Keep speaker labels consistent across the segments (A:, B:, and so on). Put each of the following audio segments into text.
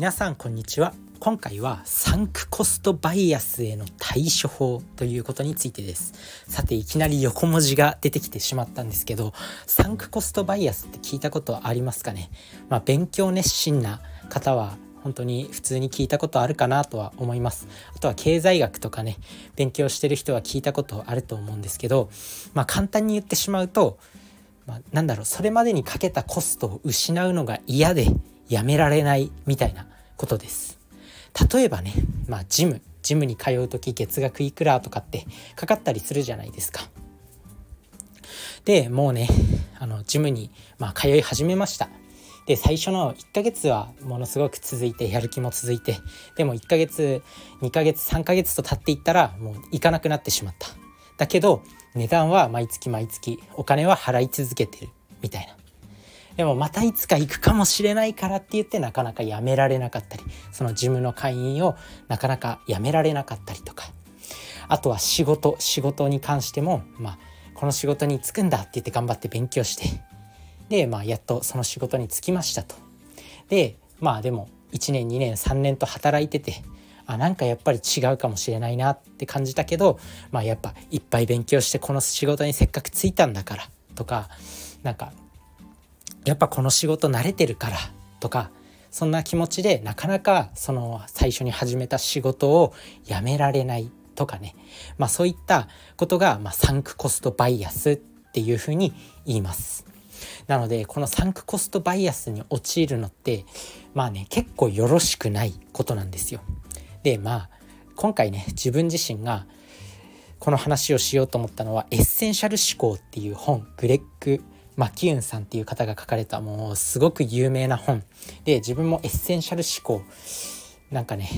A: 皆さんこんにちは。今回はサンクコストバイアスへの対処法ということについてです。さていきなり横文字が出てきてしまったんですけどサンクコストバイアスって聞いたことありますかね？まあ、勉強熱心な方は本当に普通に聞いたことあるかなとは思います。あとは経済学とかね勉強してる人は聞いたことあると思うんですけどまあ簡単に言ってしまうとまあ、なんだろうそれまでにかけたコストを失うのが嫌でやめられないみたいなことです。例えばねまあジムジムに通う時月額いくらとかってかかったりするじゃないですか。でもうねあのジムに、まあ、通い始めました。で最初の1ヶ月はものすごく続いてやる気も続いてでも1ヶ月2ヶ月3ヶ月と経っていったらもう行かなくなってしまった。だけど値段は毎月毎月お金は払い続けてるみたいな。でもまたいつか行くかもしれないからって言ってなかなかやめられなかったりそのジムの会員をなかなかやめられなかったりとか。あとは仕事仕事に関してもまあこの仕事に就くんだって言って頑張って勉強してでまあやっとその仕事に就きましたと。でまあでも1年2年3年と働いててあなんかやっぱり違うかもしれないなって感じたけどまあやっぱいっぱい勉強してこの仕事にせっかく就いたんだからとかなんかやっぱこの仕事慣れてるからとかそんな気持ちでなかなかその最初に始めた仕事を辞められないとかねまあそういったことが、まあ、サンクコストバイアスっていうふうに言います。なのでこのサンクコストバイアスに陥るのってまあね結構よろしくないことなんですよ。でまあ今回ね自分自身がこの話をしようと思ったのは「エッセンシャル思考」っていう本グレッグ・マキューンさんっていう方が書かれたもうすごく有名な本で自分もエッセンシャル思考なんかね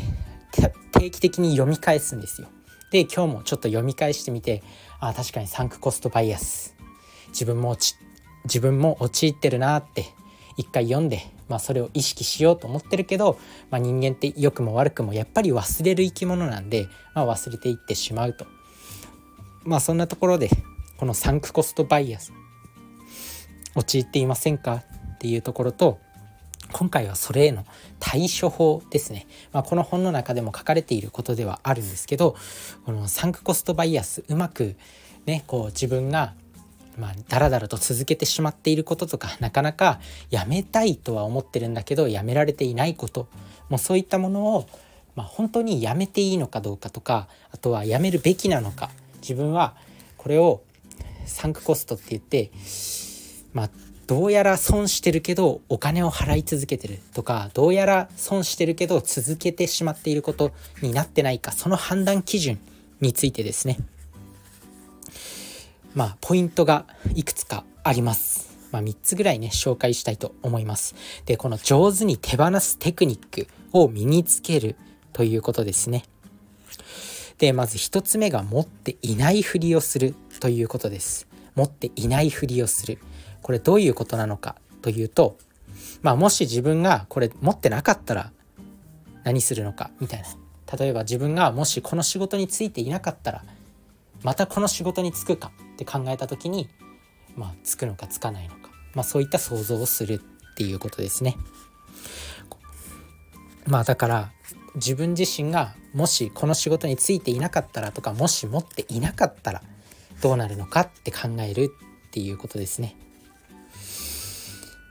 A: 定期的に読み返すんですよ。で今日もちょっと読み返してみてあ確かにサンクコストバイアス自分も自分も陥ってるなって一回読んでまあ、それを意識しようと思ってるけど、まあ、人間って良くも悪くもやっぱり忘れる生き物なんで、まあ、忘れていってしまうと。まあそんなところでこのサンクコストバイアス陥っていませんかっていうところと今回はそれへの対処法ですね、まあ、この本の中でも書かれていることではあるんですけどこのサンクコストバイアスうまくねこう自分がまあ、だらだらと続けてしまっていることとかなかなかやめたいとは思ってるんだけどやめられていないこともうそういったものを、まあ、本当にやめていいのかどうかとかあとはやめるべきなのか自分はこれをサンクコストって言って、まあ、どうやら損してるけどお金を払い続けてるとかどうやら損してるけど続けてしまっていることになってないかその判断基準についてですねまあ、ポイントがいくつかあります。まあ、3つぐらいね、紹介したいと思います。で、この上手に手放すテクニックを身につけるということですね。で、まず1つ目が持っていないふりをするということです。持っていないふりをする。これどういうことなのかというと、まあ、もし自分がこれ持ってなかったら何するのかみたいな。例えば自分がもしこの仕事についていなかったらまたこの仕事に就くかって考えた時にまあつくのかつかないのか、まあ、そういった想像をするっていうことですね。まあだから自分自身がもしこの仕事に就いていなかったらとかもし持っていなかったらどうなるのかって考えるっていうことですね。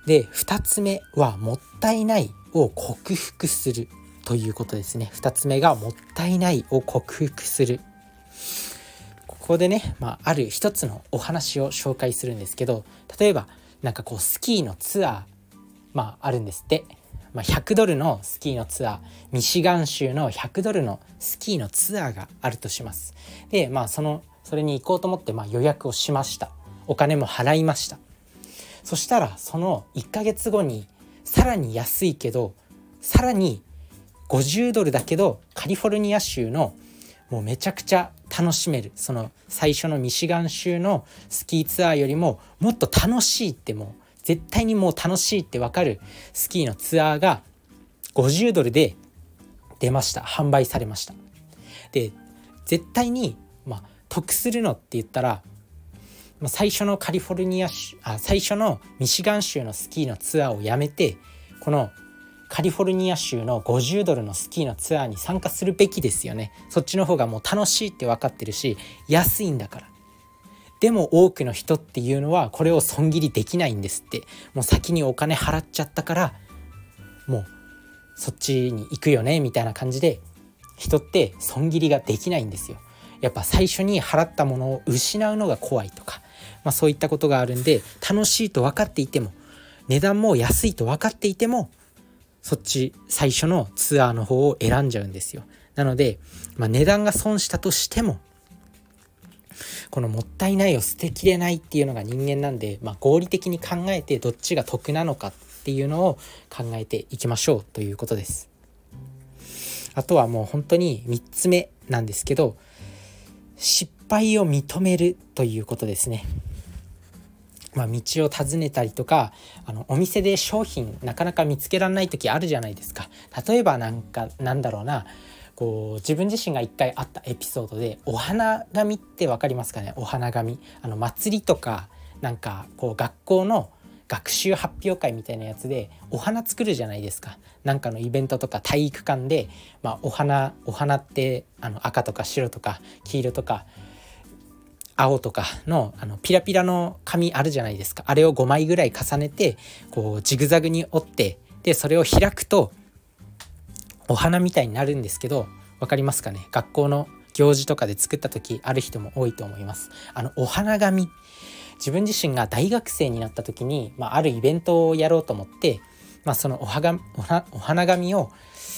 A: で2つ目はもったいないを克服するということですね。2つ目がもったいないを克服する。ここでね、まあ、ある一つのお話を紹介するんですけど例えばなんかこうスキーのツアー、まあ、あるんですって、まあ、100ドルのスキーのツアーミシガン州の100ドルのスキーのツアーがあるとします。でまあそのそれに行こうと思ってまあ予約をしました。お金も払いました。そしたらその1ヶ月後にさらに安いけどさらに50ドルだけどカリフォルニア州のもうめちゃくちゃ楽しめる。その最初のミシガン州のスキーツアーよりももっと楽しいってもう絶対にもう楽しいって分かるスキーのツアーが50ドルで出ました。販売されました。で絶対に、まあ、得するのって言ったら、最初のカリフォルニア州あ最初のミシガン州のスキーのツアーをやめてこのカリフォルニア州の50ドルのスキーのツアーに参加するべきですよね。そっちの方がもう楽しいって分かってるし安いんだから。でも多くの人っていうのはこれを損切りできないんですって。もう先にお金払っちゃったからもうそっちに行くよねみたいな感じで人って損切りができないんですよ。やっぱ最初に払ったものを失うのが怖いとか、まあ、そういったことがあるんで楽しいと分かっていても値段も安いと分かっていてもそっち最初のツアーの方を選んじゃうんですよなので、まあ、値段が損したとしてもこのもったいないを捨てきれないっていうのが人間なんで、まあ、合理的に考えてどっちが得なのかっていうのを考えていきましょうということです。あとはもう本当に3つ目なんですけど失敗を認めるということですね。まあ、道を尋ねたりとかあのお店で商品なかなか見つけられない時あるじゃないですか。例えばなんかなんだろうな。こう自分自身が一回あったエピソードでお花紙って分かりますかね？お花紙。あの祭りとかなんかこう学校の学習発表会みたいなやつでお花作るじゃないですか。なんかのイベントとか体育館で、まあ、お花お花ってあの赤とか白とか黄色とか青とかのあのピラピラの紙あるじゃないですか。あれを5枚ぐらい重ねてこうジグザグに折ってでそれを開くとお花みたいになるんですけど分かりますかね？学校の行事とかで作った時ある人も多いと思います。あのお花紙。自分自身が大学生になった時に、まあ、あるイベントをやろうと思って、まあ、そのお花お花紙を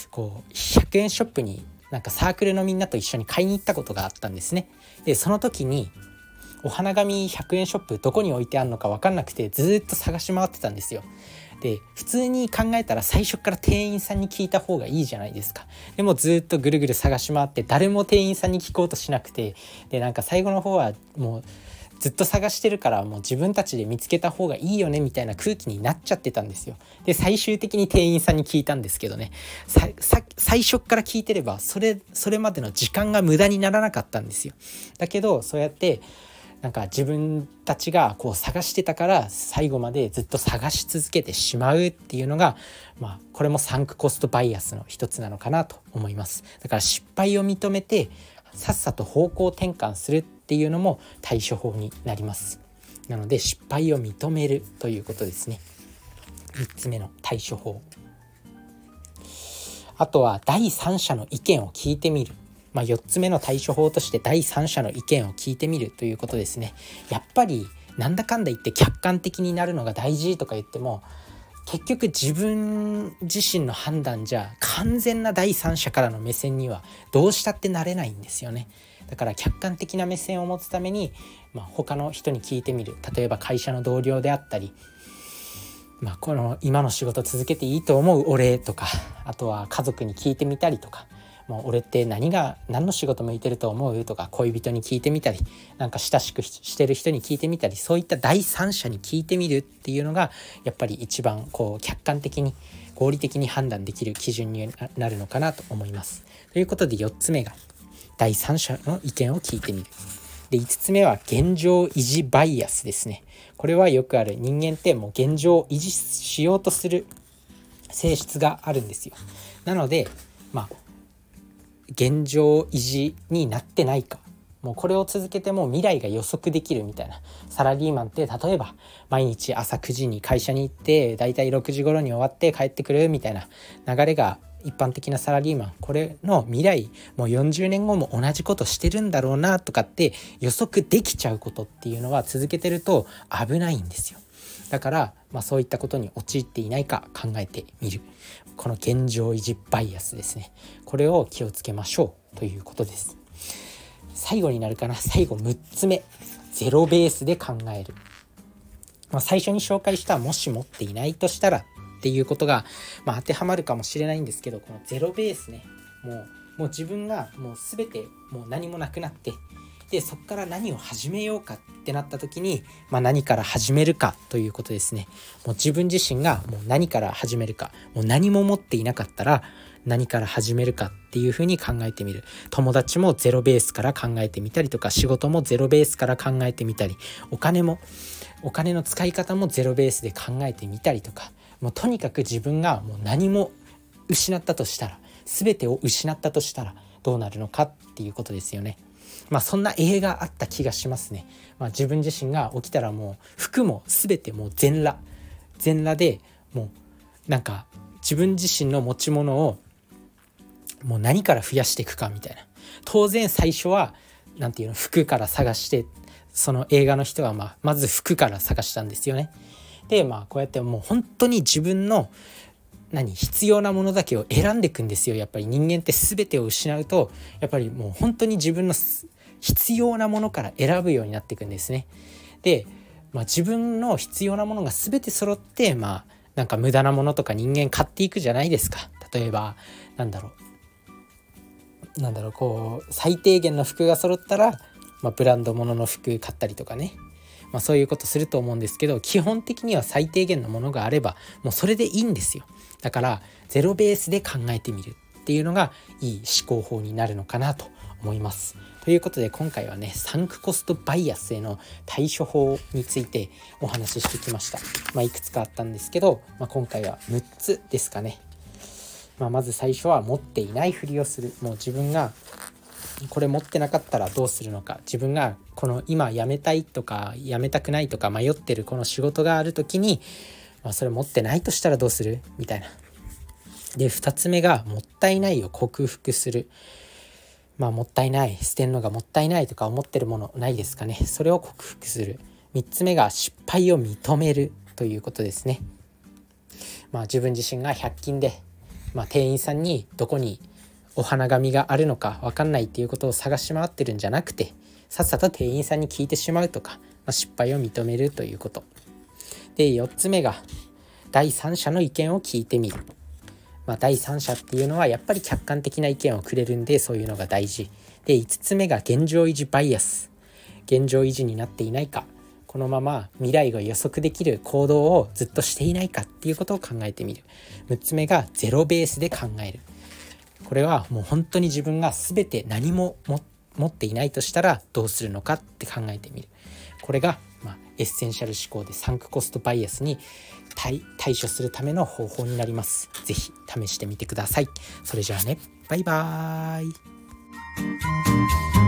A: こう100円ショップになんかサークルのみんなと一緒に買いに行ったことがあったんですね。でその時にお花紙100円ショップどこに置いてあるのか分かんなくてずっと探し回ってたんですよ。で普通に考えたら最初から店員さんに聞いた方がいいじゃないですかでもずっとぐるぐる探し回って誰も店員さんに聞こうとしなくてでなんか最後の方はもうずっと探してるからもう自分たちで見つけた方がいいよねみたいな空気になっちゃってたんですよ。で最終的に店員さんに聞いたんですけどね最初から聞いてればそれそれまでの時間が無駄にならなかったんですよ。だけどそうやってなんか自分たちがこう探してたから最後までずっと探し続けてしまうっていうのが、まあ、これもサンクコストバイアスの一つなのかなと思います。だから失敗を認めてさっさと方向転換するっていうのも対処法になります。なので失敗を認めるということですね。3つ目の対処法。あとは第三者の意見を聞いてみる。まあ、4つ目の対処法として第三者の意見を聞いてみるということですね。やっぱりなんだかんだ言って客観的になるのが大事とか言っても結局自分自身の判断じゃ完全な第三者からの目線にはどうしたってなれないんですよね。だから客観的な目線を持つために、まあ、他の人に聞いてみる。例えば会社の同僚であったり、まあ、この今の仕事続けていいと思うお礼とかあとは家族に聞いてみたりとかもう俺って何が何の仕事向いてると思う？とか恋人に聞いてみたりなんか親しくしてる人に聞いてみたりそういった第三者に聞いてみるっていうのがやっぱり一番こう客観的に合理的に判断できる基準になるのかなと思います。ということで4つ目が第三者の意見を聞いてみる。で5つ目は現状維持バイアスですね。これはよくある人間ってもう現状を維持しようとする性質があるんですよ。なのでまあ現状維持になってないか。もうこれを続けても未来が予測できるみたいな。サラリーマンって例えば毎日朝9時に会社に行ってだいたい6時頃に終わって帰ってくるみたいな。流れが一般的なサラリーマン。これの未来もう40年後も同じことしてるんだろうなとかって予測できちゃうことっていうのは続けてると危ないんですよ。だから、まあ、そういったことに陥っていないか考えてみる。この現状維持バイアスですね。これを気をつけましょうということです。最後になるかな。最後6つ目。ゼロベースで考える、まあ、最初に紹介したもし持っていないとしたらっていうことが、まあ、当てはまるかもしれないんですけどこのゼロベースね。もうもう自分がもう全てもう何もなくなってでそこから何を始めようかってなった時に、まあ、何から始めるかということですねもう自分自身がもう何から始めるかもう何も持っていなかったら何から始めるかっていうふうに考えてみる友達もゼロベースから考えてみたりとか仕事もゼロベースから考えてみたりお金もお金の使い方もゼロベースで考えてみたりとかもうとにかく自分がもう何も失ったとしたら全てを失ったとしたらどうなるのかっていうことですよね。まあそんな映画あった気がしますね。まあ、自分自身が起きたらもう服も全てもう全裸全裸でもうなんか自分自身の持ち物をもう何から増やしていくかみたいな当然最初は何て言うの服から探してその映画の人はまあまず服から探したんですよね。でまあこうやってもう本当に自分の何必要なものだけを選んでいくんですよやっぱり人間って全てを失うとやっぱりもう本当に自分の必要なものから選ぶようになっていくんですね。で、まあ、自分の必要なものが全て揃ってまあなんか無駄なものとか人間買っていくじゃないですか。例えばなんだろうなんだろうこう最低限の服が揃ったら、まあ、ブランド物の服買ったりとかねまあ、そういうことすると思うんですけど基本的には最低限のものがあればもうそれでいいんですよ。だからゼロベースで考えてみるっていうのがいい思考法になるのかなと思います。ということで今回はねサンクコストバイアスへの対処法についてお話ししてきました、まあ、いくつかあったんですけど、まあ、今回は6つですかね、まあ、まず最初は持っていないふりをする。もう自分がこれ持ってなかったらどうするのか。自分がこの今辞めたいとか辞めたくないとか迷ってるこの仕事がある時に、まあ、それ持ってないとしたらどうする？みたいな。で2つ目がもったいないを克服する。まあもったいない。捨てるのがもったいないとか思ってるものないですかね。それを克服する。3つ目が失敗を認める。ということですね。まあ自分自身が100均で、まあ、店員さんにどこにお花紙があるのか分かんないっていうことを探し回ってるんじゃなくてさっさと店員さんに聞いてしまうとか、まあ、失敗を認めるということ。で4つ目が第三者の意見を聞いてみる。まあ、第三者っていうのはやっぱり客観的な意見をくれるんでそういうのが大事。で5つ目が現状維持バイアス。現状維持になっていないか。このまま未来が予測できる行動をずっとしていないかっていうことを考えてみる。6つ目がゼロベースで考える。これはもう本当に自分が全て何も持っていないとしたらどうするのかって考えてみるこれが、ま、エッセンシャル思考でサンクコストバイアスに対処するための方法になります。是非試してみてください。それじゃあね、バイバイイ。